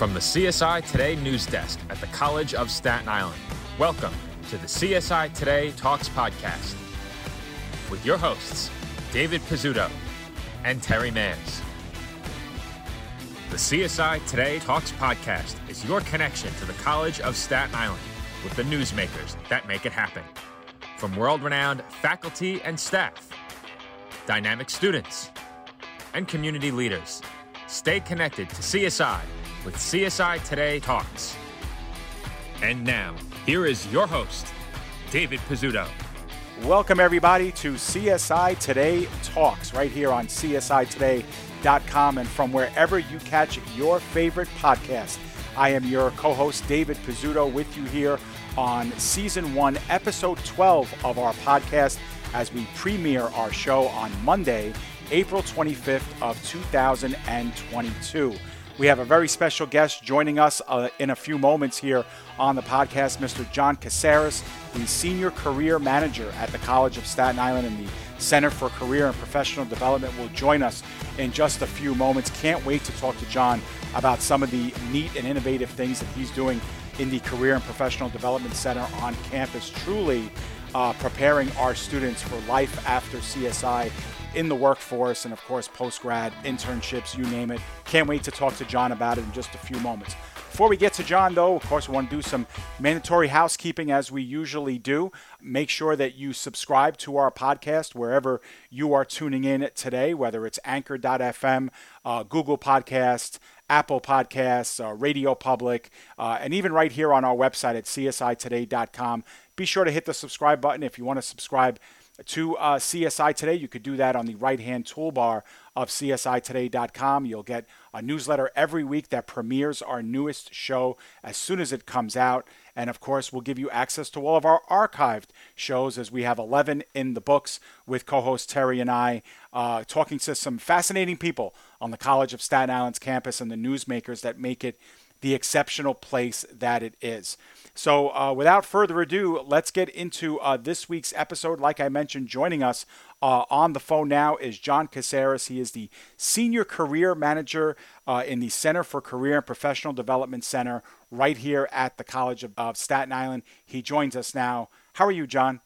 From the CSI Today news desk at the College of Staten Island, welcome to the CSI Today Talks podcast with your hosts, David Pizzuto and Terry Mans. The CSI Today Talks podcast is your connection to the College of Staten Island with the newsmakers that make it happen. From world renowned faculty and staff, dynamic students, and community leaders, stay connected to CSI with CSI Today Talks. And now, here is your host, David Pizzuto. Welcome, everybody, to CSI Today Talks right here on CSIToday.com and from wherever you catch your favorite podcast. I am your co host, David Pizzuto, with you here on season one, episode 12 of our podcast as we premiere our show on Monday, April 25th of 2022. We have a very special guest joining us uh, in a few moments here on the podcast, Mr. John Kesaris, the Senior Career Manager at the College of Staten Island and the Center for Career and Professional Development, will join us in just a few moments. Can't wait to talk to John about some of the neat and innovative things that he's doing in the Career and Professional Development Center on campus. Truly uh, preparing our students for life after CSI in the workforce and, of course, post grad internships, you name it. Can't wait to talk to John about it in just a few moments. Before we get to John, though, of course, we want to do some mandatory housekeeping as we usually do. Make sure that you subscribe to our podcast wherever you are tuning in today, whether it's anchor.fm, uh, Google Podcasts, Apple Podcasts, uh, RadioPublic, uh, and even right here on our website at csitoday.com. Be sure to hit the subscribe button if you want to subscribe to uh, CSI Today. You could do that on the right hand toolbar of csitoday.com. You'll get a newsletter every week that premieres our newest show as soon as it comes out. And of course, we'll give you access to all of our archived shows as we have 11 in the books with co host Terry and I uh, talking to some fascinating people on the College of Staten Island's campus and the newsmakers that make it the exceptional place that it is. So, uh, without further ado, let's get into uh, this week's episode. Like I mentioned, joining us uh, on the phone now is John Kesaris. He is the Senior Career Manager uh, in the Center for Career and Professional Development Center right here at the College of, of Staten Island. He joins us now. How are you, John?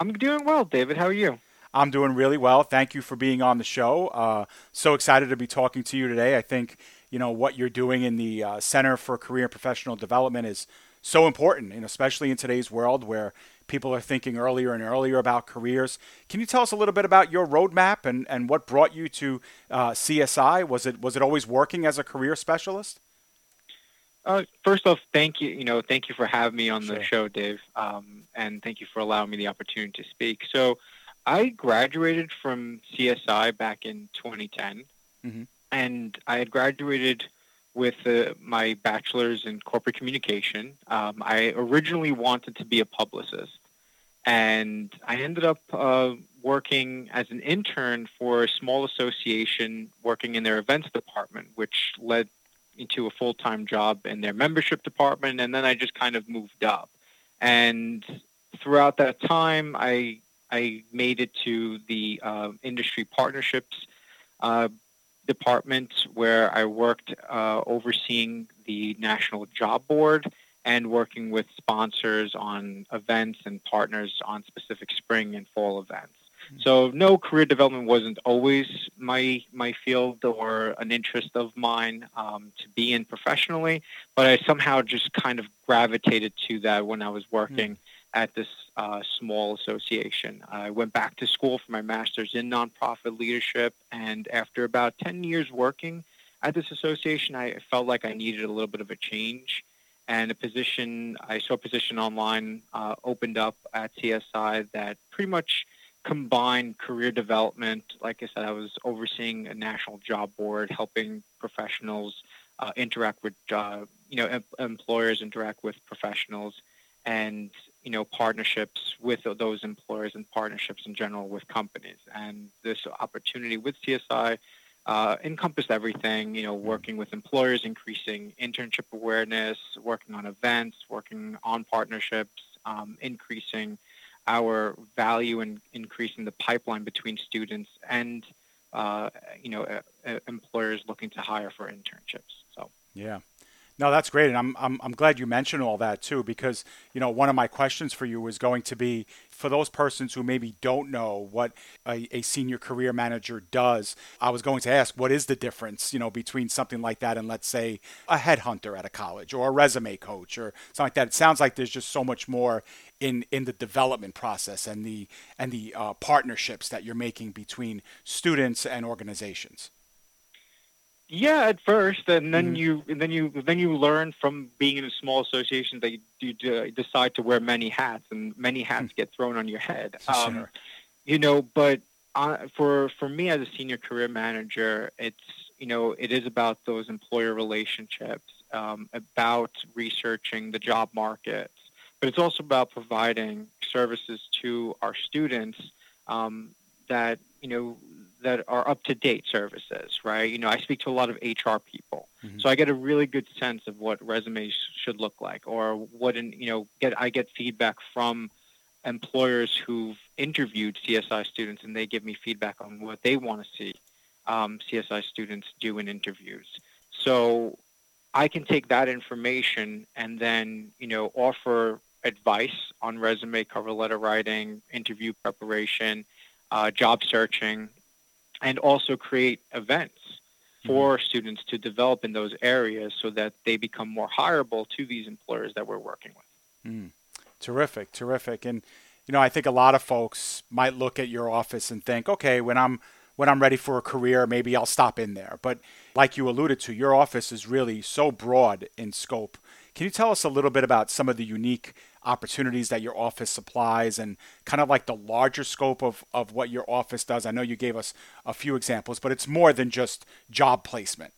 I'm doing well, David. How are you? I'm doing really well. Thank you for being on the show. Uh, so excited to be talking to you today. I think you know what you're doing in the uh, Center for Career and Professional Development is so important, and especially in today's world where people are thinking earlier and earlier about careers. Can you tell us a little bit about your roadmap and, and what brought you to uh, CSI? Was it was it always working as a career specialist? Uh, first off, thank you. You know, thank you for having me on sure. the show, Dave, um, and thank you for allowing me the opportunity to speak. So, I graduated from CSI back in 2010, mm-hmm. And I had graduated with uh, my bachelor's in corporate communication. Um, I originally wanted to be a publicist, and I ended up uh, working as an intern for a small association working in their events department, which led into a full-time job in their membership department, and then I just kind of moved up. And throughout that time, I I made it to the uh, industry partnerships uh, department where I worked uh, overseeing the National Job Board and working with sponsors on events and partners on specific spring and fall events. Mm-hmm. So no career development wasn't always my my field or an interest of mine um, to be in professionally, but I somehow just kind of gravitated to that when I was working mm-hmm at this uh, small association. I went back to school for my master's in nonprofit leadership, and after about 10 years working at this association, I felt like I needed a little bit of a change. And a position, I saw a position online uh, opened up at CSI that pretty much combined career development. Like I said, I was overseeing a national job board, helping professionals uh, interact with, uh, you know, em- employers interact with professionals and you know partnerships with those employers and partnerships in general with companies. And this opportunity with CSI uh, encompassed everything. You know, working with employers, increasing internship awareness, working on events, working on partnerships, um, increasing our value and increasing the pipeline between students and uh, you know uh, employers looking to hire for internships. So yeah. No, that's great, and I'm, I'm I'm glad you mentioned all that too, because you know one of my questions for you was going to be for those persons who maybe don't know what a, a, senior career manager does. I was going to ask, what is the difference, you know, between something like that and let's say a headhunter at a college or a resume coach or something like that. It sounds like there's just so much more in in the development process and the and the uh, partnerships that you're making between students and organizations. Yeah, at first, and then mm. you and then you then you learn from being in a small association that you, you decide to wear many hats, and many hats mm. get thrown on your head. Um, sure. You know, but uh, for for me as a senior career manager, it's you know it is about those employer relationships, um, about researching the job market, but it's also about providing services to our students um, that you know that are up to date services, right? You know, I speak to a lot of HR people, mm-hmm. so I get a really good sense of what resumes should look like, or what, in, you know, get I get feedback from employers who've interviewed CSI students, and they give me feedback on what they want to see um, CSI students do in interviews. So I can take that information and then, you know, offer advice on resume, cover letter writing, interview preparation, uh, job searching, and also create events for mm-hmm. students to develop in those areas so that they become more hireable to these employers that we're working with. Mm. Terrific, terrific. And you know, I think a lot of folks might look at your office and think, okay, when I'm when I'm ready for a career, maybe I'll stop in there. But like you alluded to, your office is really so broad in scope. Can you tell us a little bit about some of the unique opportunities that your office supplies and kind of like the larger scope of, of what your office does? I know you gave us a few examples, but it's more than just job placement.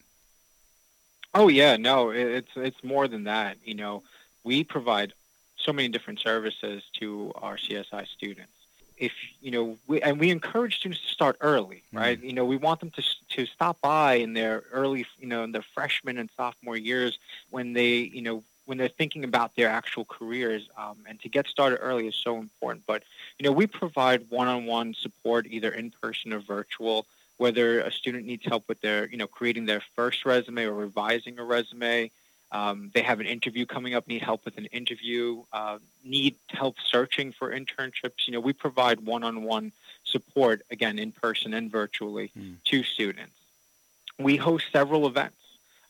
Oh yeah, no, it's it's more than that. You know, we provide so many different services to our CSI students. If you know, we, and we encourage students to start early, right? Mm-hmm. You know, we want them to to stop by in their early, you know, in their freshman and sophomore years when they, you know, when they're thinking about their actual careers um, and to get started early is so important. But you know we provide one-on-one support either in person or virtual whether a student needs help with their you know creating their first resume or revising a resume. Um, they have an interview coming up need help with an interview uh, need help searching for internships. You know we provide one-on-one support again in person and virtually mm. to students. We host several events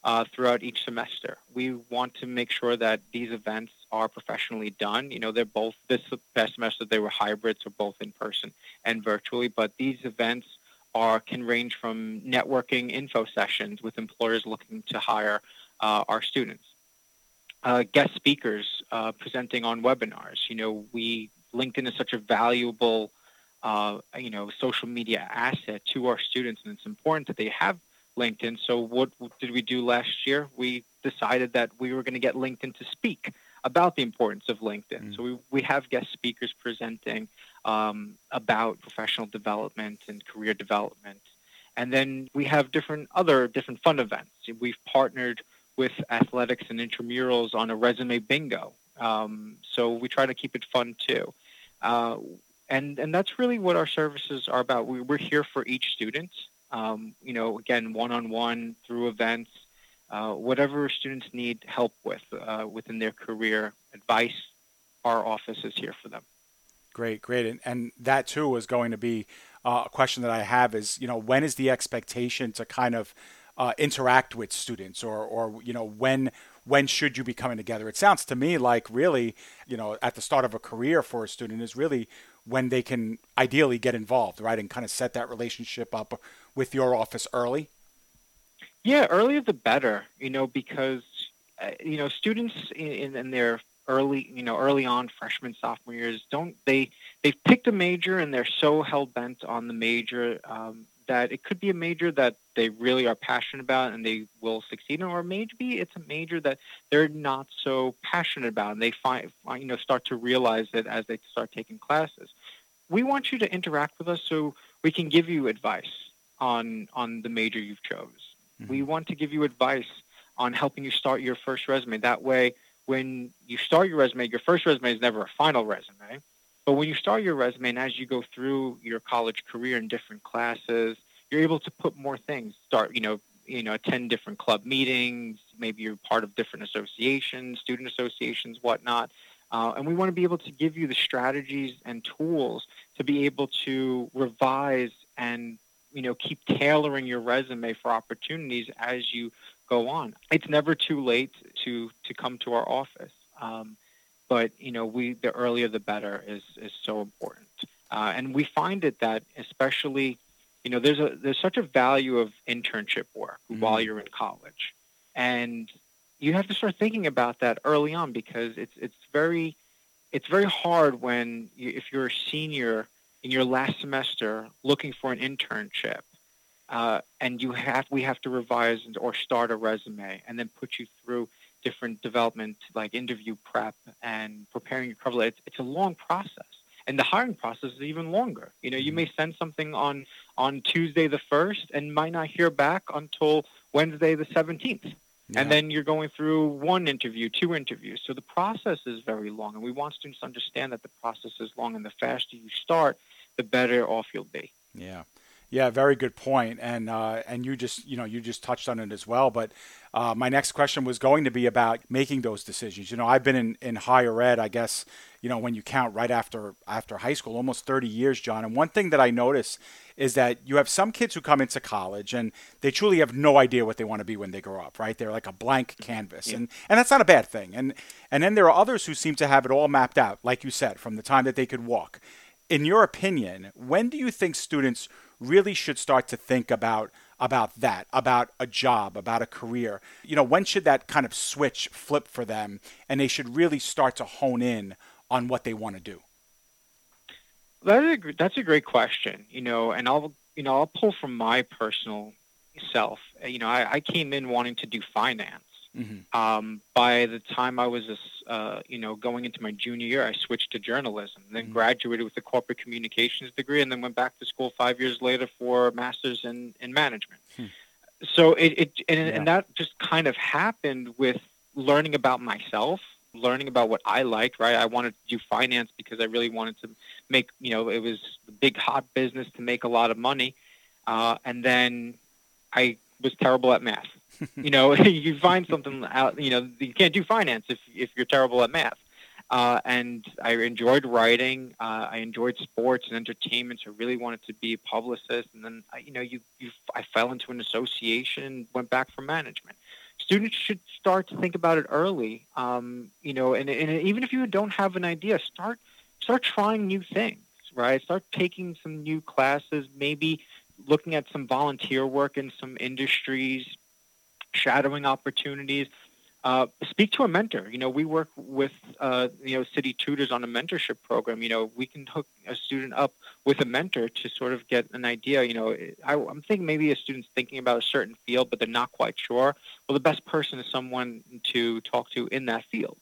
uh, throughout each semester. We want to make sure that these events are professionally done. You know, they're both this past semester they were hybrids, so both in person and virtually. But these events are can range from networking info sessions with employers looking to hire uh, our students, uh, guest speakers uh, presenting on webinars. You know, we LinkedIn is such a valuable uh, you know, social media asset to our students, and it's important that they have LinkedIn. So what did we do last year? We decided that we were going to get LinkedIn to speak about the importance of LinkedIn. Mm. So we, we have guest speakers presenting um, about professional development and career development. And then we have different other different fun events. We've partnered with athletics and intramurals on a resume bingo. Um, so we try to keep it fun too. Uh, and, and that's really what our services are about. We, we're here for each student um, you know, again, one-on-one through events, uh, whatever students need help with uh, within their career, advice, our office is here for them. Great, great, and, and that too is going to be uh, a question that I have is, you know, when is the expectation to kind of uh, interact with students, or, or you know, when when should you be coming together? It sounds to me like really, you know, at the start of a career for a student is really when they can ideally get involved, right, and kind of set that relationship up with your office early? Yeah, earlier the better. You know, because uh, you know students in, in their early, you know, early on freshman sophomore years don't they they've picked a major and they're so hell bent on the major um, that it could be a major that they really are passionate about and they will succeed in, or maybe it's a major that they're not so passionate about and they find you know start to realize it as they start taking classes. We want you to interact with us so we can give you advice on on the major you've chose. Mm-hmm. We want to give you advice on helping you start your first resume. That way, when you start your resume, your first resume is never a final resume. But when you start your resume and as you go through your college career in different classes, you're able to put more things, start, you know, you know, attend different club meetings. Maybe you're part of different associations, student associations, whatnot. Uh, and we want to be able to give you the strategies and tools to be able to revise and you know keep tailoring your resume for opportunities as you go on. It's never too late to to come to our office, um, but you know we the earlier the better is is so important. Uh, and we find it that especially you know there's a there's such a value of internship work mm-hmm. while you're in college, and you have to start thinking about that early on because it's it's very it's very hard when you, if you're a senior in your last semester looking for an internship uh, and you have we have to revise or start a resume and then put you through different development like interview prep and preparing your cover letter. It's, it's a long process and the hiring process is even longer. You know, you mm-hmm. may send something on on Tuesday the first and might not hear back until Wednesday the seventeenth. Yeah. And then you're going through one interview, two interviews. So the process is very long. And we want students to understand that the process is long. And the faster you start, the better off you'll be. Yeah. Yeah, very good point, and uh, and you just you know you just touched on it as well. But uh, my next question was going to be about making those decisions. You know, I've been in, in higher ed, I guess, you know, when you count right after after high school, almost 30 years, John. And one thing that I notice is that you have some kids who come into college and they truly have no idea what they want to be when they grow up, right? They're like a blank mm-hmm. canvas, yeah. and and that's not a bad thing. And and then there are others who seem to have it all mapped out, like you said, from the time that they could walk. In your opinion, when do you think students really should start to think about about that, about a job, about a career. You know, when should that kind of switch flip for them and they should really start to hone in on what they want to do? That is a, that's a great question, you know, and I'll you know, I'll pull from my personal self. You know, I, I came in wanting to do finance Mm-hmm. Um, by the time I was, uh, you know, going into my junior year, I switched to journalism, then mm-hmm. graduated with a corporate communications degree, and then went back to school five years later for a master's in, in management. Hmm. So it, it and, yeah. and that just kind of happened with learning about myself, learning about what I liked. Right, I wanted to do finance because I really wanted to make, you know, it was the big hot business to make a lot of money, uh, and then I was terrible at math. you know, you find something out. You know, you can't do finance if if you're terrible at math. Uh, and I enjoyed writing. Uh, I enjoyed sports and entertainment. So I really wanted to be a publicist. And then, I, you know, you, you I fell into an association and went back for management. Students should start to think about it early. Um, you know, and, and even if you don't have an idea, start start trying new things. Right? Start taking some new classes. Maybe looking at some volunteer work in some industries shadowing opportunities. Uh, speak to a mentor. You know, we work with uh, you know city tutors on a mentorship program. You know, we can hook a student up with a mentor to sort of get an idea. You know, I, am thinking maybe a student's thinking about a certain field, but they're not quite sure. Well, the best person is someone to talk to in that field.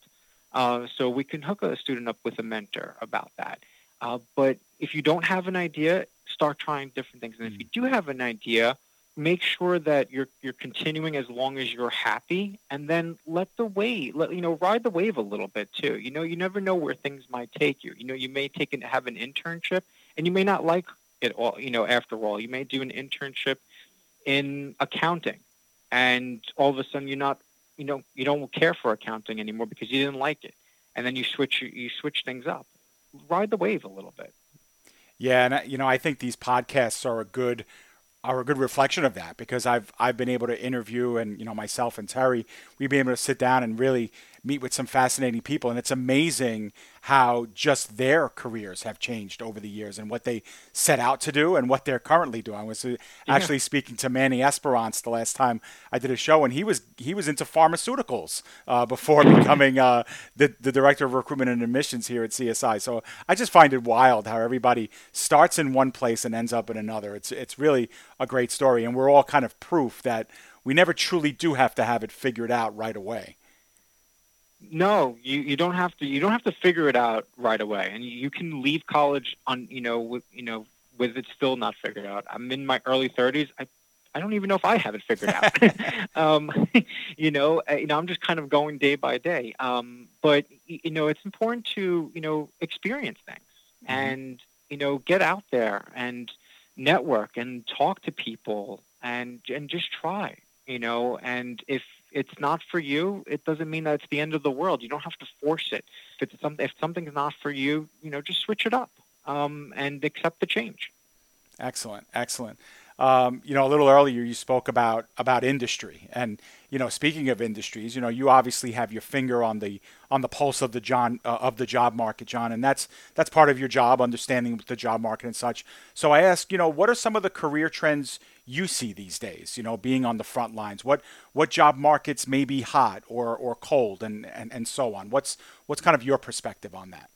Uh, so we can hook a student up with a mentor about that. Uh, but if you don't have an idea, start trying different things. And if you do have an idea, make sure that you're you're continuing as long as you're happy and then let the wave let you know ride the wave a little bit too. You know you never know where things might take you. You know you may take and have an internship and you may not like it all you know after all. You may do an internship in accounting and all of a sudden you're not you know you don't care for accounting anymore because you didn't like it. And then you switch you switch things up. Ride the wave a little bit. Yeah and you know i think these podcasts are a good are a good reflection of that because I've I've been able to interview and you know myself and Terry we've been able to sit down and really meet with some fascinating people and it's amazing how just their careers have changed over the years and what they set out to do and what they're currently doing. I was uh, actually yeah. speaking to Manny Esperance the last time I did a show and he was he was into pharmaceuticals uh, before becoming uh, the the director of recruitment and admissions here at CSI. So I just find it wild how everybody starts in one place and ends up in another. It's it's really a great story and we're all kind of proof that we never truly do have to have it figured out right away. No, you, you don't have to. You don't have to figure it out right away, and you can leave college on you know with you know with it still not figured out. I'm in my early 30s. I I don't even know if I have it figured out. um, you know, uh, you know, I'm just kind of going day by day. Um, but you know, it's important to you know experience things mm-hmm. and you know get out there and network and talk to people and and just try you know, and if it's not for you, it doesn't mean that it's the end of the world. You don't have to force it. If it's some, if something's not for you, you know, just switch it up um, and accept the change. Excellent, excellent. Um, you know, a little earlier you spoke about about industry, and you know, speaking of industries, you know, you obviously have your finger on the on the pulse of the John uh, of the job market, John, and that's that's part of your job, understanding the job market and such. So I ask, you know, what are some of the career trends you see these days? You know, being on the front lines, what what job markets may be hot or or cold, and and, and so on. What's what's kind of your perspective on that?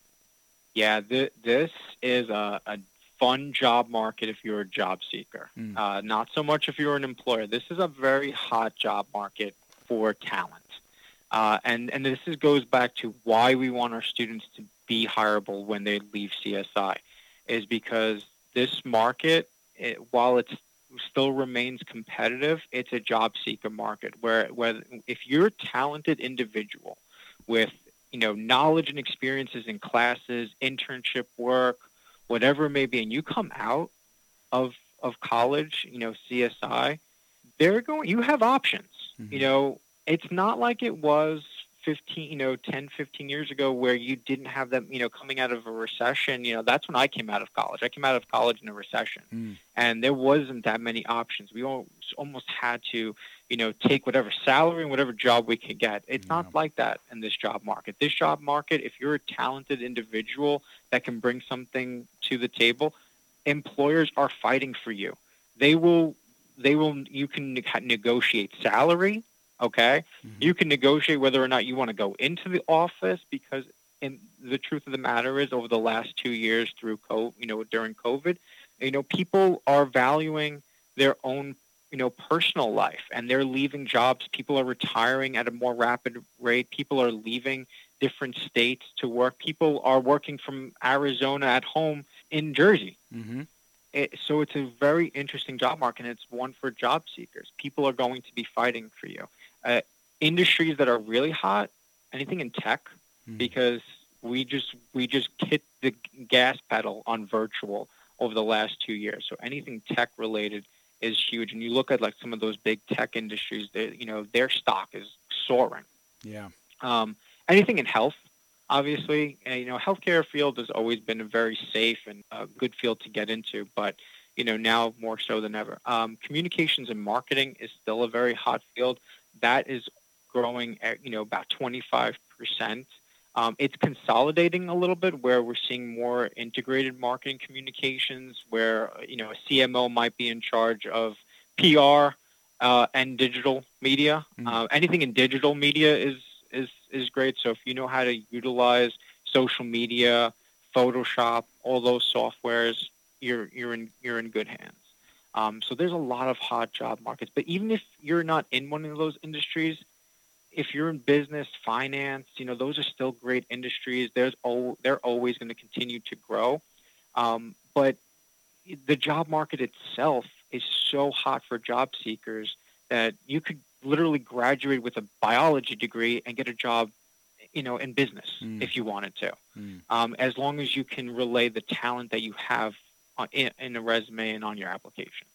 Yeah, th- this is a, a fun job market if you're a job seeker. Mm. Uh, not so much if you're an employer. This is a very hot job market for talent. Uh, and, and this is, goes back to why we want our students to be hireable when they leave CSI, is because this market, it, while it still remains competitive, it's a job seeker market where, where if you're a talented individual with you know knowledge and experiences in classes, internship work, whatever it may be, and you come out of of college, you know, CSI, they're going. You have options. Mm-hmm. You know, it's not like it was 15, you know, 10, 15 years ago where you didn't have them, you know, coming out of a recession. You know, that's when I came out of college. I came out of college in a recession, mm. and there wasn't that many options. We almost had to, you know, take whatever salary and whatever job we could get. It's yeah. not like that in this job market. This job market, if you're a talented individual that can bring something to the table, employers are fighting for you. They will, they will. You can negotiate salary. Okay, mm-hmm. you can negotiate whether or not you want to go into the office because, in the truth of the matter is, over the last two years through COVID, you know, during COVID, you know, people are valuing their own you know, personal life and they're leaving jobs. People are retiring at a more rapid rate. People are leaving different states to work. People are working from Arizona at home in Jersey. Mm-hmm. It, so it's a very interesting job market, and it's one for job seekers. People are going to be fighting for you. Uh, industries that are really hot, anything in tech, mm-hmm. because we just we just hit the gas pedal on virtual over the last two years. So anything tech related is huge. And you look at like some of those big tech industries, they, you know, their stock is soaring. Yeah. Um, anything in health, obviously, and, you know, healthcare field has always been a very safe and uh, good field to get into, but you know, now more so than ever. Um, communications and marketing is still a very hot field. That is growing at, you know, about 25 percent um, it's consolidating a little bit where we're seeing more integrated marketing communications where, you know, a CMO might be in charge of PR uh, and digital media. Mm-hmm. Uh, anything in digital media is, is, is great. So if you know how to utilize social media, Photoshop, all those softwares, you're, you're, in, you're in good hands. Um, so there's a lot of hot job markets. But even if you're not in one of those industries, if you're in business, finance, you know, those are still great industries. There's oh, they're always going to continue to grow. Um, but the job market itself is so hot for job seekers that you could literally graduate with a biology degree and get a job, you know, in business mm. if you wanted to, mm. um, as long as you can relay the talent that you have in, in a resume and on your application.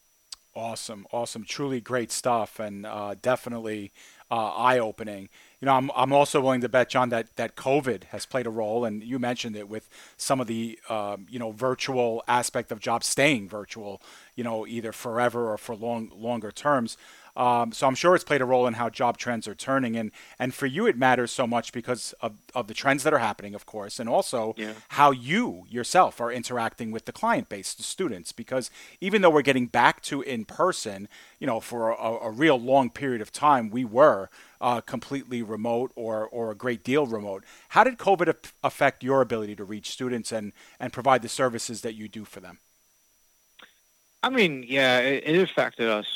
Awesome, awesome, truly great stuff, and uh, definitely uh, eye opening. You know, I'm, I'm also willing to bet, John, that, that COVID has played a role, and you mentioned it with some of the um, you know virtual aspect of jobs staying virtual, you know, either forever or for long longer terms. Um, so I'm sure it's played a role in how job trends are turning. And, and for you, it matters so much because of, of the trends that are happening, of course, and also yeah. how you yourself are interacting with the client base, the students. Because even though we're getting back to in person, you know, for a, a real long period of time, we were uh, completely remote or, or a great deal remote. How did COVID affect your ability to reach students and, and provide the services that you do for them? I mean, yeah, it, it affected us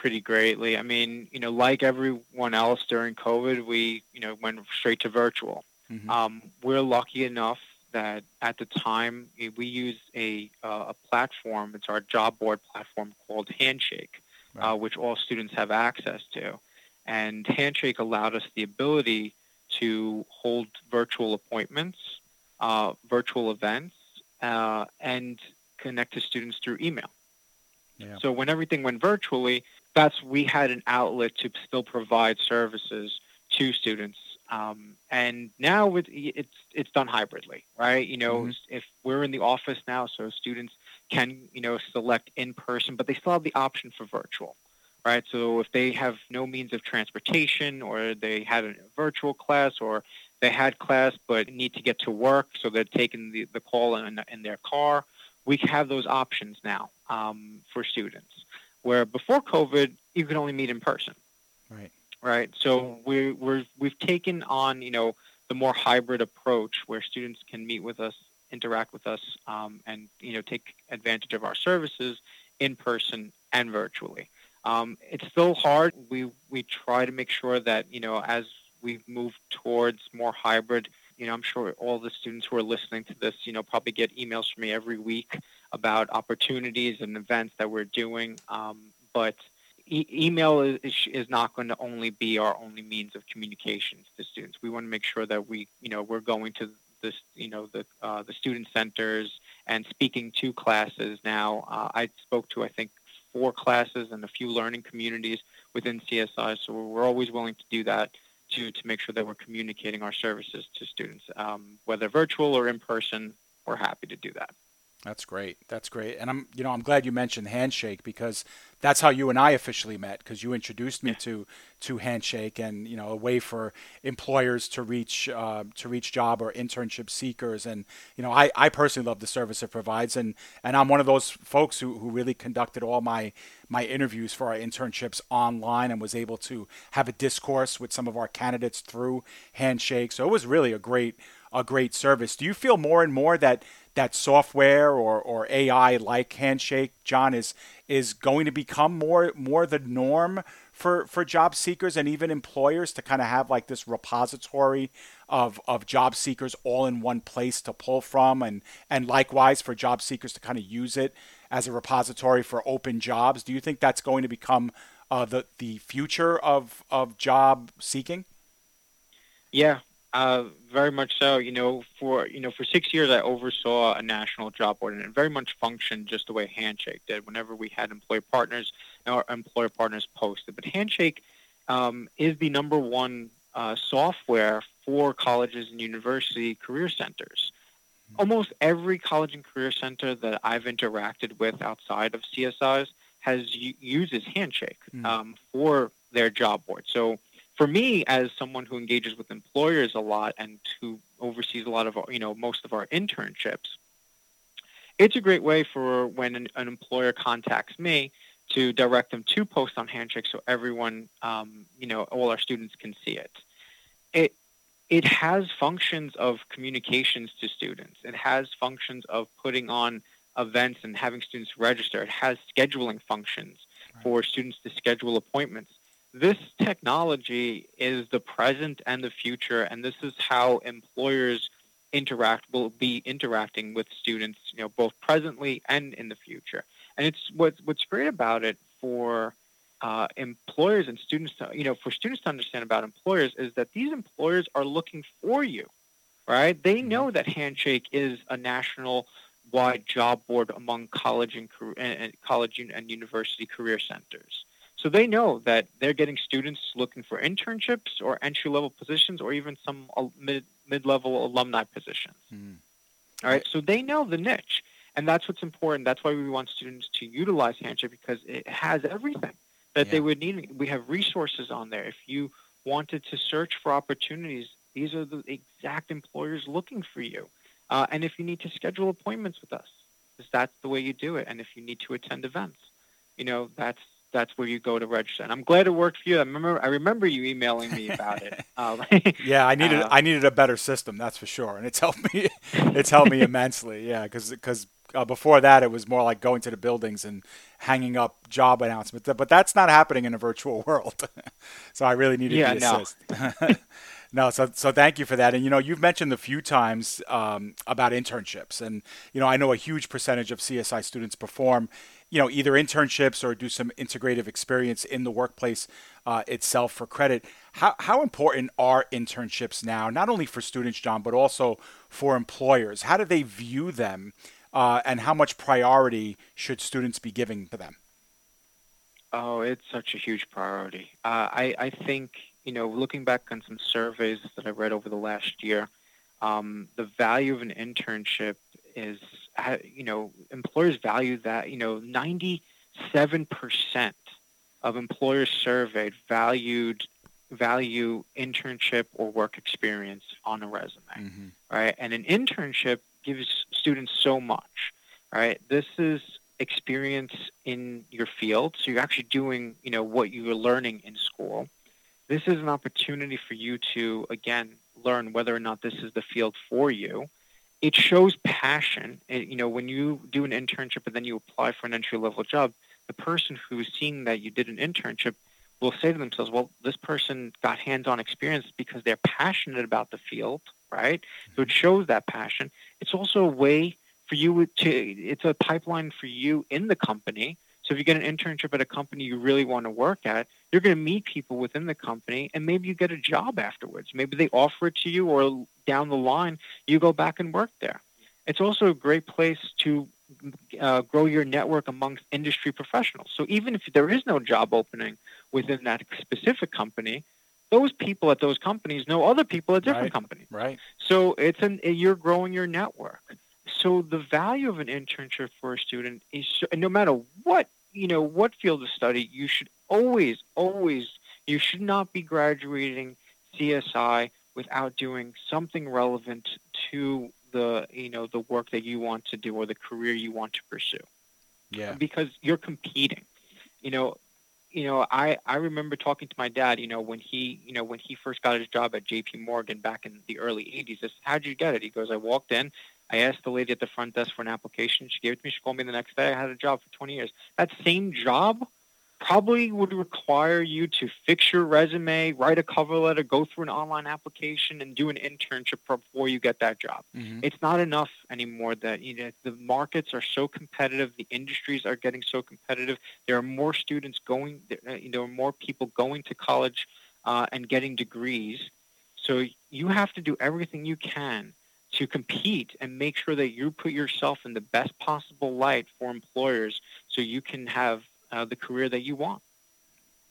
pretty greatly. I mean, you know, like everyone else during COVID, we, you know, went straight to virtual. Mm-hmm. Um, we're lucky enough that at the time we use a, uh, a platform. It's our job board platform called Handshake, uh, right. uh, which all students have access to. And Handshake allowed us the ability to hold virtual appointments, uh, virtual events, uh, and connect to students through email. Yeah. So when everything went virtually, that's we had an outlet to still provide services to students. Um, and now it's it's done hybridly, right? You know, mm-hmm. if we're in the office now, so students can you know select in person, but they still have the option for virtual, right? So if they have no means of transportation, or they had a virtual class, or they had class but need to get to work, so they're taking the, the call in, in their car, we have those options now um, for students. Where before COVID, you could only meet in person. Right. Right. So we we're we've taken on you know the more hybrid approach where students can meet with us, interact with us, um, and you know take advantage of our services in person and virtually. Um, it's still hard. We we try to make sure that you know as we move towards more hybrid. You know, I'm sure all the students who are listening to this, you know, probably get emails from me every week about opportunities and events that we're doing. Um, but e- email is, is not going to only be our only means of communications to students. We want to make sure that we, you know, we're going to this, you know, the uh, the student centers and speaking to classes. Now, uh, I spoke to I think four classes and a few learning communities within CSI, so we're always willing to do that to to make sure that we're communicating our services to students, um, whether virtual or in person. We're happy to do that. That's great. That's great. And I'm, you know, I'm glad you mentioned Handshake because that's how you and I officially met because you introduced me to to Handshake and you know a way for employers to reach uh, to reach job or internship seekers. And you know, I, I personally love the service it provides, and and I'm one of those folks who, who really conducted all my my interviews for our internships online and was able to have a discourse with some of our candidates through Handshake. So it was really a great a great service. Do you feel more and more that that software or, or AI like Handshake, John, is is going to become more more the norm for, for job seekers and even employers to kind of have like this repository of, of job seekers all in one place to pull from and, and likewise for job seekers to kind of use it as a repository for open jobs. Do you think that's going to become uh, the, the future of, of job seeking? Yeah, uh, very much so. You know, for you know, for six years, I oversaw a national job board, and it very much functioned just the way Handshake did. Whenever we had employer partners, our employer partners posted. But Handshake um, is the number one uh, software for colleges and university career centers. Almost every college and career center that I've interacted with outside of CSIs has uses Handshake mm. um, for their job board. So for me, as someone who engages with employers a lot and who oversees a lot of you know most of our internships, it's a great way for when an, an employer contacts me to direct them to post on Handshake so everyone, um, you know, all our students can see it. It it has functions of communications to students. It has functions of putting on events and having students register. It has scheduling functions right. for students to schedule appointments this technology is the present and the future, and this is how employers interact will be interacting with students, you know, both presently and in the future. And it's what's what's great about it for uh, employers and students, to, you know, for students to understand about employers is that these employers are looking for you, right? They mm-hmm. know that Handshake is a national wide job board among college and, and college and university career centers. So they know that they're getting students looking for internships or entry-level positions or even some mid, mid-level alumni positions. Mm. All right, so they know the niche. And that's what's important. That's why we want students to utilize Handshake because it has everything that yeah. they would need. We have resources on there. If you wanted to search for opportunities, these are the exact employers looking for you. Uh, and if you need to schedule appointments with us, that's the way you do it. And if you need to attend events, you know, that's that's where you go to register. And I'm glad it worked for you. I remember I remember you emailing me about it. Um, yeah, I needed uh, I needed a better system, that's for sure, and it's helped me. it's helped me immensely. Yeah, because because uh, before that it was more like going to the buildings and hanging up job announcements. But that's not happening in a virtual world. so I really needed yeah, the assist. No. no, so so thank you for that. And you know, you've mentioned a few times um, about internships, and you know, I know a huge percentage of CSI students perform you know, either internships or do some integrative experience in the workplace uh, itself for credit. How, how important are internships now, not only for students, John, but also for employers? How do they view them, uh, and how much priority should students be giving to them? Oh, it's such a huge priority. Uh, I, I think, you know, looking back on some surveys that I read over the last year, um, the value of an internship is, you know, employers value that, you know, 97% of employers surveyed valued value internship or work experience on a resume, mm-hmm. right? And an internship gives students so much, right? This is experience in your field, so you're actually doing, you know, what you were learning in school. This is an opportunity for you to, again, learn whether or not this is the field for you. It shows passion. It, you know, when you do an internship and then you apply for an entry level job, the person who's seeing that you did an internship will say to themselves, well, this person got hands-on experience because they're passionate about the field, right? So it shows that passion. It's also a way for you to, it's a pipeline for you in the company. So if you get an internship at a company you really want to work at, you're going to meet people within the company and maybe you get a job afterwards. Maybe they offer it to you or down the line, you go back and work there. It's also a great place to uh, grow your network amongst industry professionals. So even if there is no job opening within that specific company, those people at those companies know other people at different right. companies. Right. So it's an you're growing your network. So the value of an internship for a student is no matter what you know what field of study, you should always, always, you should not be graduating CSI without doing something relevant to the you know the work that you want to do or the career you want to pursue. Yeah. Because you're competing. You know, you know, I, I remember talking to my dad, you know, when he, you know, when he first got his job at JP Morgan back in the early 80s. I said, how'd you get it? He goes, I walked in, I asked the lady at the front desk for an application. She gave it to me. She called me the next day. I had a job for 20 years. That same job probably would require you to fix your resume, write a cover letter, go through an online application, and do an internship before you get that job. Mm-hmm. It's not enough anymore that you know the markets are so competitive, the industries are getting so competitive. There are more students going, uh, there are more people going to college uh, and getting degrees. So you have to do everything you can to compete and make sure that you put yourself in the best possible light for employers so you can have uh, the career that you want.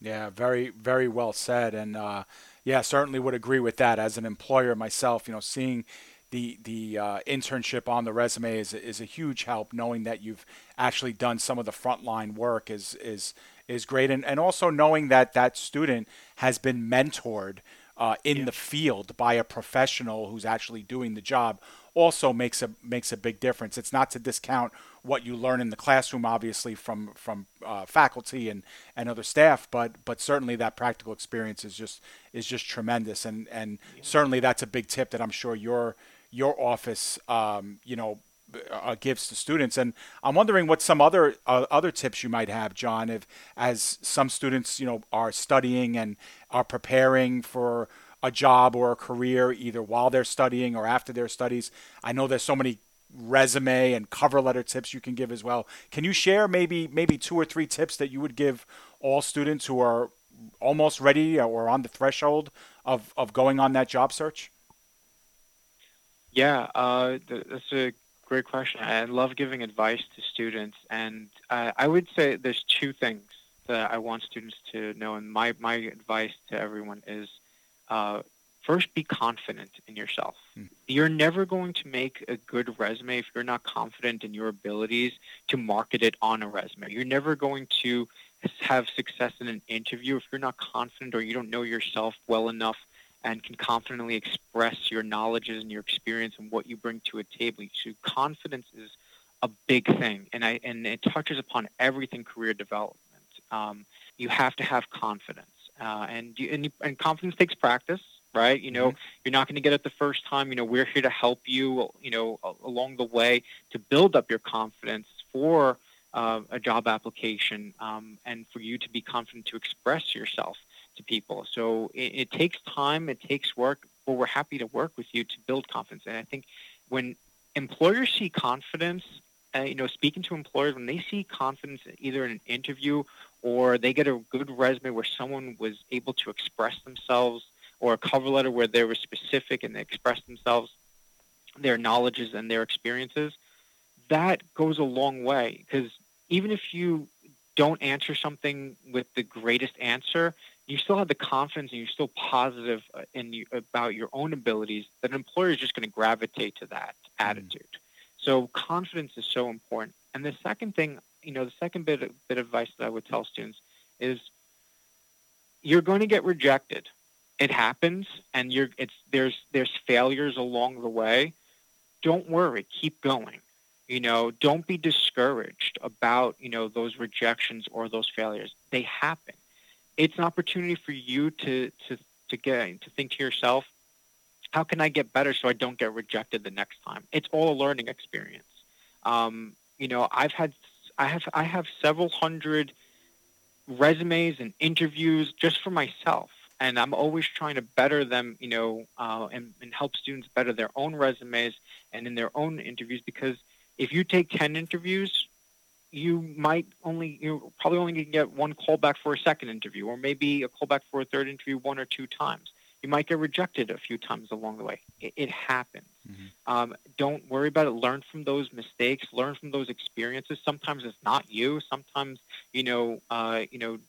Yeah, very, very well said. And uh, yeah, certainly would agree with that. As an employer myself, you know, seeing the the uh, internship on the resume is is a huge help. Knowing that you've actually done some of the frontline work is is is great, and and also knowing that that student has been mentored uh, in yeah. the field by a professional who's actually doing the job also makes a makes a big difference. It's not to discount what you learn in the classroom, obviously from from uh, faculty and, and other staff, but but certainly that practical experience is just is just tremendous, and and yeah. certainly that's a big tip that I'm sure your your office um, you know uh, gives to students. And I'm wondering what some other uh, other tips you might have, John, if as some students you know are studying and are preparing for a job or a career either while they're studying or after their studies. I know there's so many resume and cover letter tips you can give as well. Can you share maybe maybe two or three tips that you would give all students who are almost ready or on the threshold of, of going on that job search? Yeah, uh, that's a great question. I love giving advice to students, and uh, I would say there's two things that I want students to know, and my, my advice to everyone is uh, first be confident in yourself. Hmm. You're never going to make a good resume if you're not confident in your abilities to market it on a resume. You're never going to have success in an interview if you're not confident or you don't know yourself well enough and can confidently express your knowledges and your experience and what you bring to a table. So confidence is a big thing, and I and it touches upon everything career development. Um, you have to have confidence. Uh, and, you, and, and confidence takes practice, right? You know, mm-hmm. you're not going to get it the first time. You know, we're here to help you, you know, along the way to build up your confidence for uh, a job application um, and for you to be confident to express yourself to people. So it, it takes time, it takes work, but we're happy to work with you to build confidence. And I think when employers see confidence, uh, you know, speaking to employers, when they see confidence either in an interview or they get a good resume where someone was able to express themselves, or a cover letter where they were specific and they expressed themselves, their knowledges and their experiences, that goes a long way because even if you don't answer something with the greatest answer, you still have the confidence and you're still positive uh, in you, about your own abilities, that an employer is just going to gravitate to that mm. attitude. So confidence is so important. And the second thing, you know, the second bit of, bit of advice that I would tell students is you're going to get rejected. It happens, and you're it's there's there's failures along the way. Don't worry, keep going. You know, don't be discouraged about you know those rejections or those failures. They happen it's an opportunity for you to to to get to think to yourself, how can I get better so I don't get rejected the next time? It's all a learning experience. Um, you know, I've had I have I have several hundred resumes and interviews just for myself, and I'm always trying to better them. You know, uh, and, and help students better their own resumes and in their own interviews because if you take 10 interviews you might only you probably only can get one callback for a second interview, or maybe a callback for a third interview one or two times. You might get rejected a few times along the way. It, it happens. Mm-hmm. Um, don't worry about it. Learn from those mistakes. Learn from those experiences. Sometimes it's not you. Sometimes you know, uh, you know,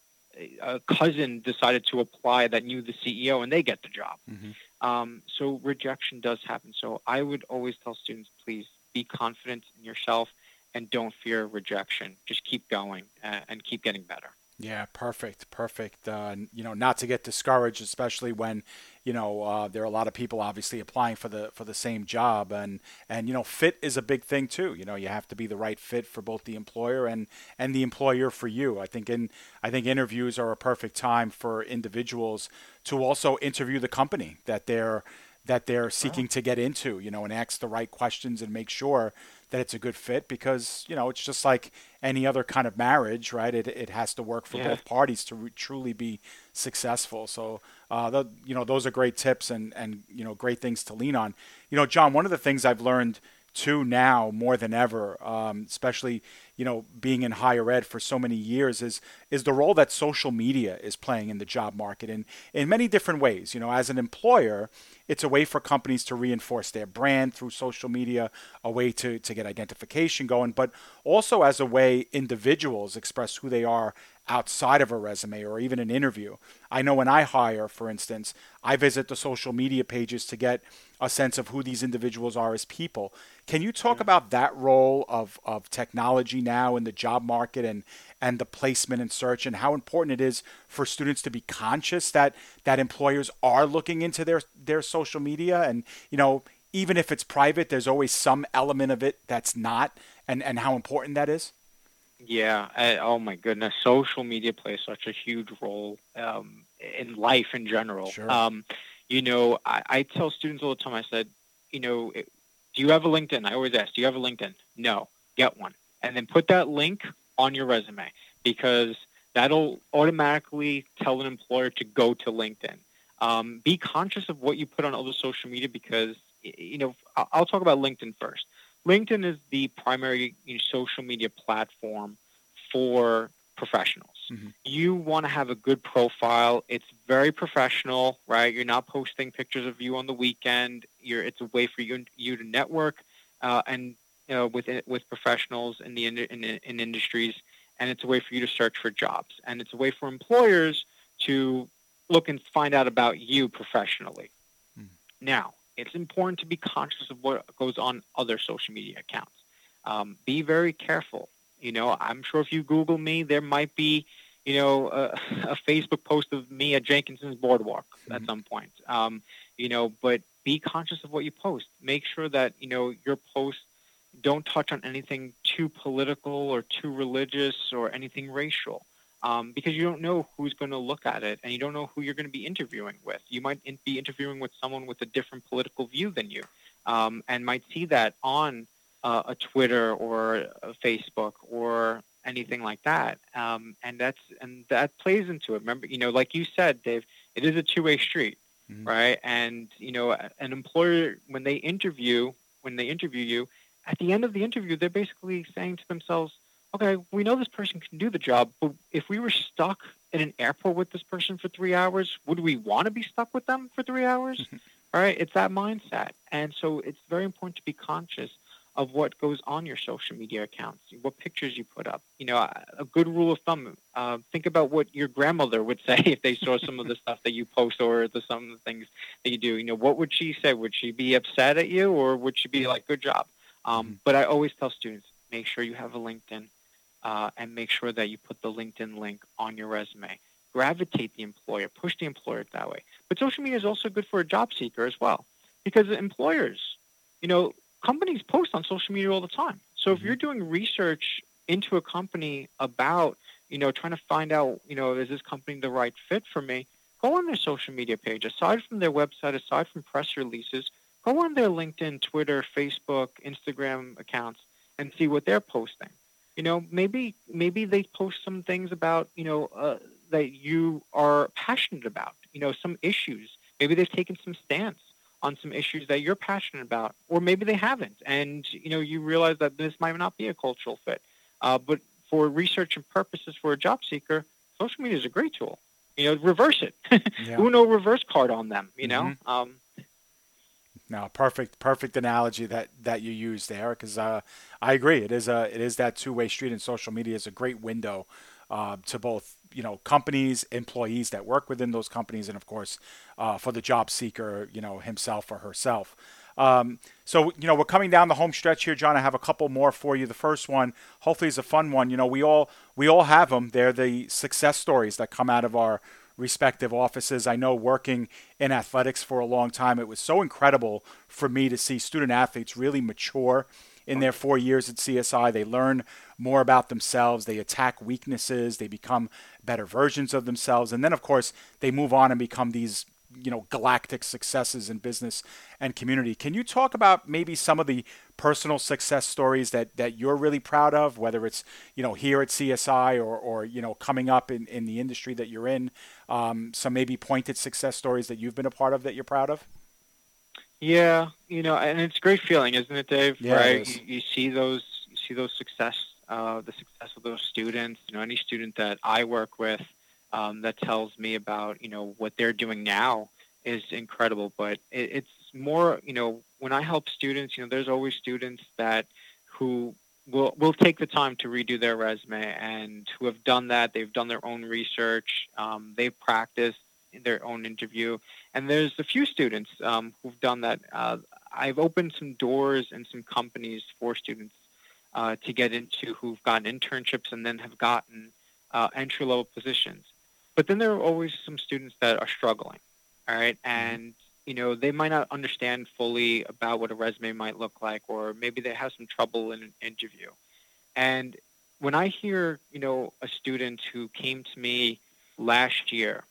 a cousin decided to apply that knew the CEO and they get the job. Mm-hmm. Um, so rejection does happen. So I would always tell students, please be confident in yourself and don't fear rejection. Just keep going uh, and keep getting better. Yeah, perfect, perfect. Uh, you know, not to get discouraged, especially when, you know, uh, there are a lot of people obviously applying for the for the same job, and and you know, fit is a big thing too. You know, you have to be the right fit for both the employer and and the employer for you. I think in I think interviews are a perfect time for individuals to also interview the company that they're that they're seeking to get into. You know, and ask the right questions and make sure that it's a good fit because you know it's just like any other kind of marriage, right? It it has to work for yeah. both parties to re- truly be successful. So, uh, the, you know, those are great tips and and you know great things to lean on. You know, John, one of the things I've learned too now more than ever, um, especially you know being in higher ed for so many years, is is the role that social media is playing in the job market in in many different ways. You know, as an employer, it's a way for companies to reinforce their brand through social media, a way to to get identification going, but also as a way individuals express who they are outside of a resume or even an interview. I know when I hire, for instance, I visit the social media pages to get a sense of who these individuals are as people. Can you talk about that role of, of technology now in the job market and, and the placement and search and how important it is for students to be conscious that, that employers are looking into their, their social media and, you know, even if it's private, there's always some element of it that's not and, and how important that is? Yeah. I, oh my goodness. Social media plays such a huge role um, in life in general. Sure. Um, you know, I, I, tell students all the time. I said, you know, do you have a LinkedIn? I always ask, do you have a LinkedIn? No. Get one, and then put that link on your resume because that'll automatically tell an employer to go to LinkedIn. Um, be conscious of what you put on other social media because you know I'll talk about LinkedIn first. LinkedIn is the primary you know, social media platform for professionals. Mm-hmm. You want to have a good profile. It's very professional, right? You're not posting pictures of you on the weekend. You're, it's a way for you you to network uh, and you know with with professionals in the in, in, in industries, and it's a way for you to search for jobs, and it's a way for employers to look and find out about you professionally. Mm-hmm. Now, it's important to be conscious of what goes on other social media accounts. Um, be very careful. You know, I'm sure if you Google me, there might be, you know, a, a Facebook post of me at Jenkinson's Boardwalk mm-hmm. at some point. Um, you know, but be conscious of what you post. Make sure that you know your posts don't touch on anything too political or too religious or anything racial um, because you don't know who's going to look at it and you don't know who you're going to be interviewing with. You might in- be interviewing with someone with a different political view than you um, and might see that on uh, a Twitter or a Facebook or anything like that. Um, and that's and that plays into it. Remember, you know, like you said, Dave, it is a two-way street, mm-hmm. right? And you know, an employer when they interview when they interview you, at the end of the interview, they're basically saying to themselves, okay, we know this person can do the job, but if we were stuck in an airport with this person for three hours, would we want to be stuck with them for three hours? All right, it's that mindset. And so it's very important to be conscious of what goes on your social media accounts, what pictures you put up. You know, a good rule of thumb: uh, think about what your grandmother would say if they saw some of the stuff that you post or the, some of the things that you do. You know, what would she say? Would she be upset at you, or would she be like, "Good job"? Um, mm-hmm. but I always tell students: make sure you have a LinkedIn, uh, and make sure that you put the LinkedIn link on your resume. Gravitate the employer, push the employer that way. But social media is also good for a job seeker as well, because employers, you know, companies post on social media all the time. So if mm-hmm. you're doing research into a company about, you know, trying to find out, you know, is this company the right fit for me? Go on their social media page. Aside from their website, aside from press releases, go on their LinkedIn, Twitter, Facebook, Instagram accounts and see what they're posting. You know, maybe maybe they post some things about, you know, uh, that you are passionate about. You know, some issues. Maybe they've taken some stance on some issues that you're passionate about, or maybe they haven't, and you know you realize that this might not be a cultural fit. Uh, but for research and purposes for a job seeker, social media is a great tool. You know, reverse it. yeah. Uno reverse card on them. You know. Mm-hmm. Um, no, perfect, perfect analogy that that you use there, because uh, I agree. It is a it is that two way street, and social media is a great window uh, to both you know companies, employees that work within those companies, and of course uh, for the job seeker, you know himself or herself. Um, so you know we're coming down the home stretch here, John. I have a couple more for you. The first one, hopefully, is a fun one. You know we all we all have them. They're the success stories that come out of our respective offices. I know working in athletics for a long time, it was so incredible for me to see student athletes really mature in their four years at CSI. They learn more about themselves, they attack weaknesses, they become better versions of themselves, and then, of course, they move on and become these you know galactic successes in business and community can you talk about maybe some of the personal success stories that that you're really proud of whether it's you know here at csi or or you know coming up in in the industry that you're in um, some maybe pointed success stories that you've been a part of that you're proud of yeah, you know, and it's a great feeling, isn't it, Dave? Yeah, right? You, you, see those, you see those success, uh, the success of those students. You know, any student that I work with um, that tells me about, you know, what they're doing now is incredible. But it, it's more, you know, when I help students, you know, there's always students that who will will take the time to redo their resume and who have done that. They've done their own research. Um, they've practiced their own interview. And there's a few students um, who've done that. Uh, I've opened some doors and some companies for students uh, to get into who've gotten internships and then have gotten uh, entry level positions. But then there are always some students that are struggling, all right? Mm-hmm. And you know they might not understand fully about what a resume might look like, or maybe they have some trouble in an interview. And when I hear you know a student who came to me last year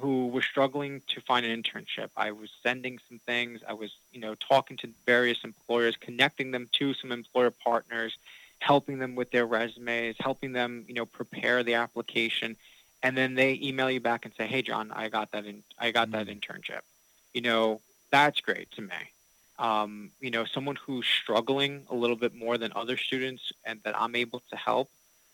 who was struggling to find an internship. I was sending some things. I was, you know, talking to various employers, connecting them to some employer partners, helping them with their resumes, helping them, you know, prepare the application. And then they email you back and say, "Hey, John, I got that. In, I got that mm-hmm. internship." You know, that's great to me. Um, you know, someone who's struggling a little bit more than other students, and that I'm able to help.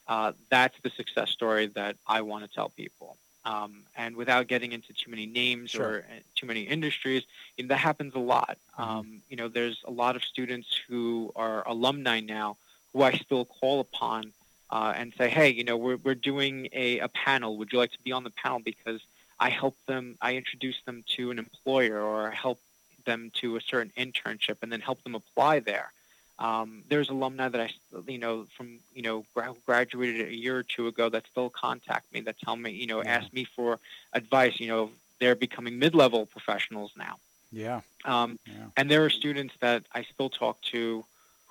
Uh, that's the success story that I want to tell people. Um, and without getting into too many names sure. or uh, too many industries, you know, that happens a lot. Mm-hmm. Um, you know, there's a lot of students who are alumni now who I still call upon uh, and say, hey, you know, we're, we're doing a, a panel. Would you like to be on the panel? Because I help them, I introduce them to an employer or help them to a certain internship and then help them apply there. Um, there's alumni that I, you know, from you know, graduated a year or two ago that still contact me that tell me, you know, ask me for advice. You know, they're becoming mid-level professionals now. Yeah. Um, yeah. And there are students that I still talk to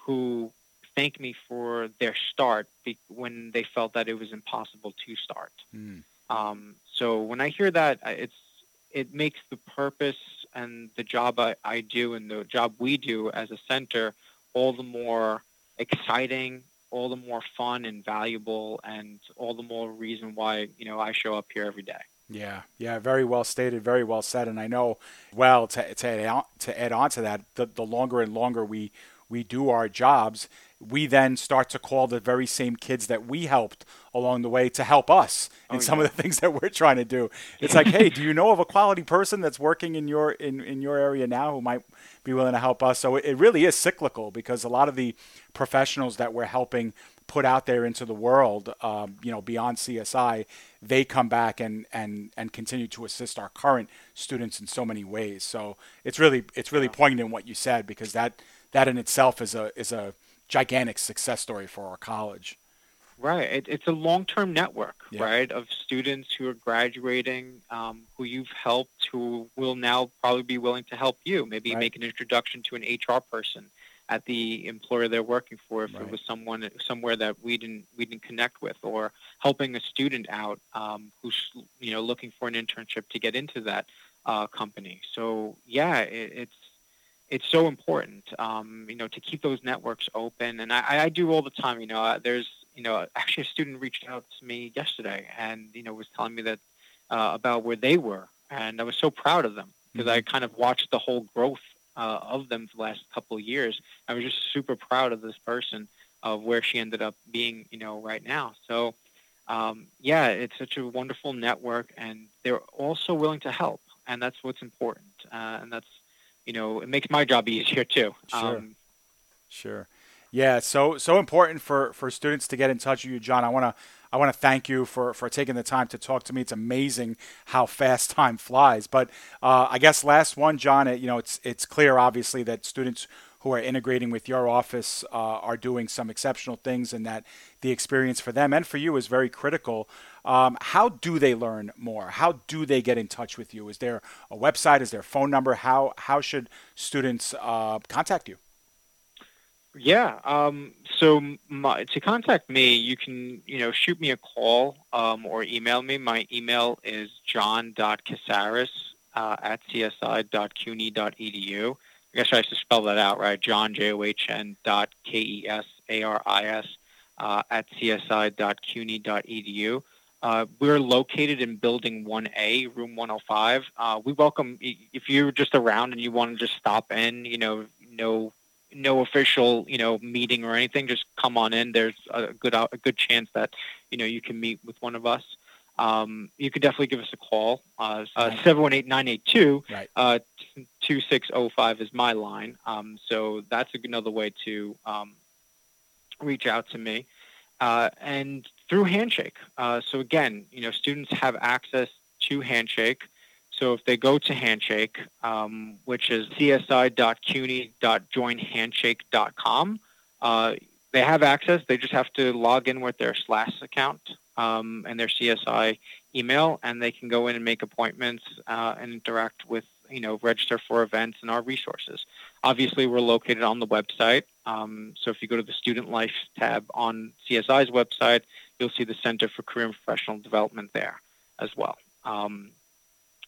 who thank me for their start be- when they felt that it was impossible to start. Mm. Um, so when I hear that, it's it makes the purpose and the job I, I do and the job we do as a center all the more exciting, all the more fun and valuable, and all the more reason why you know I show up here every day. Yeah, yeah, very well stated, very well said. And I know, well, to, to, add, on, to add on to that, the, the longer and longer we we do our jobs, we then start to call the very same kids that we helped along the way to help us in oh, some yeah. of the things that we're trying to do. It's like, hey, do you know of a quality person that's working in your in, in your area now who might be willing to help us? So it really is cyclical because a lot of the professionals that we're helping put out there into the world, um, you know, beyond CSI, they come back and, and, and continue to assist our current students in so many ways. So it's really it's really poignant what you said because that that in itself is a is a gigantic success story for our college. Right. It, it's a long-term network, yeah. right, of students who are graduating, um, who you've helped, who will now probably be willing to help you. Maybe right. make an introduction to an HR person at the employer they're working for if right. it was someone somewhere that we didn't we didn't connect with, or helping a student out um, who's you know looking for an internship to get into that uh, company. So yeah, it, it's it's so important, um, you know, to keep those networks open. And I, I do all the time. You know, uh, there's you know actually a student reached out to me yesterday and you know was telling me that uh, about where they were, and I was so proud of them because mm-hmm. I kind of watched the whole growth uh, of them for the last couple of years. I was just super proud of this person of where she ended up being, you know, right now. So, um, yeah, it's such a wonderful network, and they're also willing to help, and that's what's important, uh, and that's, you know, it makes my job easier too. Sure. Um, sure. Yeah, so so important for for students to get in touch with you, John. I want to I want to thank you for, for taking the time to talk to me. It's amazing how fast time flies. But uh, I guess last one, John. You know, it's it's clear obviously that students who are integrating with your office uh, are doing some exceptional things, and that the experience for them and for you is very critical. Um, how do they learn more? How do they get in touch with you? Is there a website? Is there a phone number? How how should students uh, contact you? Yeah. Um, so my, to contact me, you can you know shoot me a call um, or email me. My email is john.kesaris uh, at csi.cuny.edu. I guess I should spell that out, right? John J O H N dot K E S A R I S uh, at csi.cuny.edu. Uh, we're located in Building 1A, Room 105. Uh, we welcome if you're just around and you want to just stop in. You know, no no official, you know, meeting or anything. Just come on in. There's a good a good chance that you know you can meet with one of us. Um, you can definitely give us a call. Uh, uh, seven one eight nine eight two uh, two six zero five is my line. Um, so that's another way to um, reach out to me. Uh, and through Handshake. Uh, so again, you know, students have access to Handshake. So if they go to Handshake, um, which is csi.cuny.joinhandshake.com, uh, they have access. They just have to log in with their SLAS account um, and their CSI email, and they can go in and make appointments uh, and interact with, you know, register for events and our resources. Obviously, we're located on the website. Um, so if you go to the Student Life tab on CSI's website, you'll see the Center for Career and Professional Development there as well. Um,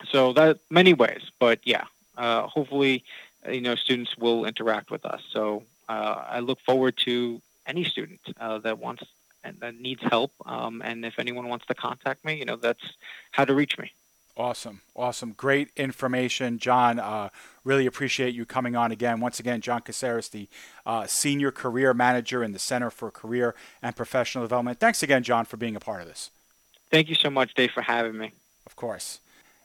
so that many ways, but yeah, uh, hopefully, you know, students will interact with us. So uh, I look forward to any student uh, that wants and that needs help. Um, and if anyone wants to contact me, you know, that's how to reach me. Awesome. Awesome. Great information, John. Uh, really appreciate you coming on again. Once again, John Kesaris, the uh, Senior Career Manager in the Center for Career and Professional Development. Thanks again, John, for being a part of this. Thank you so much, Dave, for having me. Of course.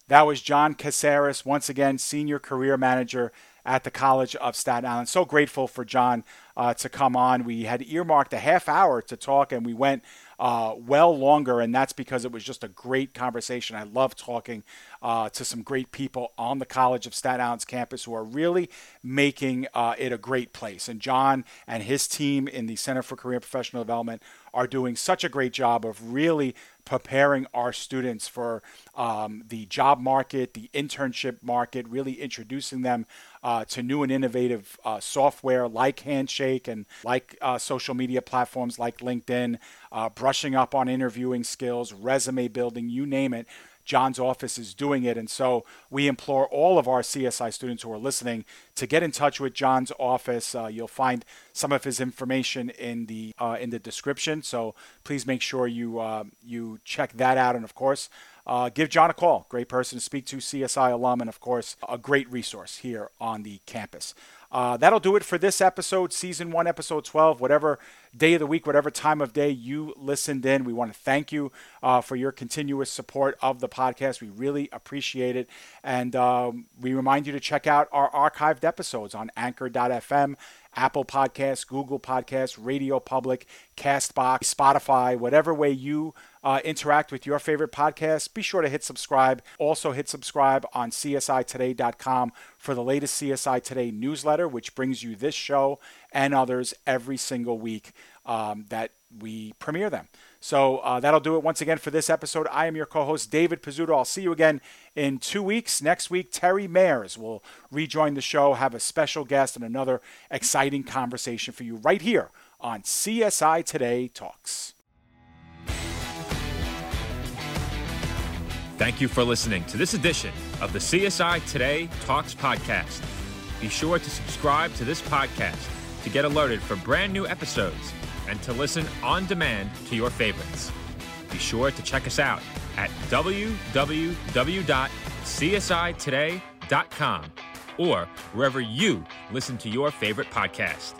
That was John Kesaris, once again, Senior Career Manager at the College of Staten Island. So grateful for John uh, to come on. We had earmarked a half hour to talk, and we went uh, well longer, and that's because it was just a great conversation. I love talking uh, to some great people on the College of Staten Island's campus who are really making uh, it a great place. And John and his team in the Center for Career and Professional Development are doing such a great job of really preparing our students for um, the job market, the internship market, really introducing them uh, to new and innovative uh, software like Handshake and like uh, social media platforms like LinkedIn, uh, brushing up on interviewing skills, resume building, you name it. John's office is doing it. And so we implore all of our CSI students who are listening to get in touch with John's office. Uh, you'll find some of his information in the uh, in the description. So please make sure you uh, you check that out. And of course, uh, give John a call. Great person to speak to, CSI alum, and of course, a great resource here on the campus. Uh, that'll do it for this episode, season one, episode 12, whatever day of the week, whatever time of day you listened in. We want to thank you uh, for your continuous support of the podcast. We really appreciate it. And um, we remind you to check out our archived episodes on anchor.fm. Apple Podcasts, Google Podcasts, RadioPublic, Castbox, Spotify, whatever way you uh, interact with your favorite podcast, be sure to hit subscribe. Also, hit subscribe on CSIToday.com for the latest CSI Today newsletter, which brings you this show and others every single week um, that we premiere them. So uh, that'll do it once again for this episode. I am your co host, David Pizzuto. I'll see you again in two weeks. Next week, Terry Mayers will rejoin the show, have a special guest, and another exciting conversation for you right here on CSI Today Talks. Thank you for listening to this edition of the CSI Today Talks podcast. Be sure to subscribe to this podcast to get alerted for brand new episodes and to listen on demand to your favorites. Be sure to check us out at www.csitoday.com or wherever you listen to your favorite podcast.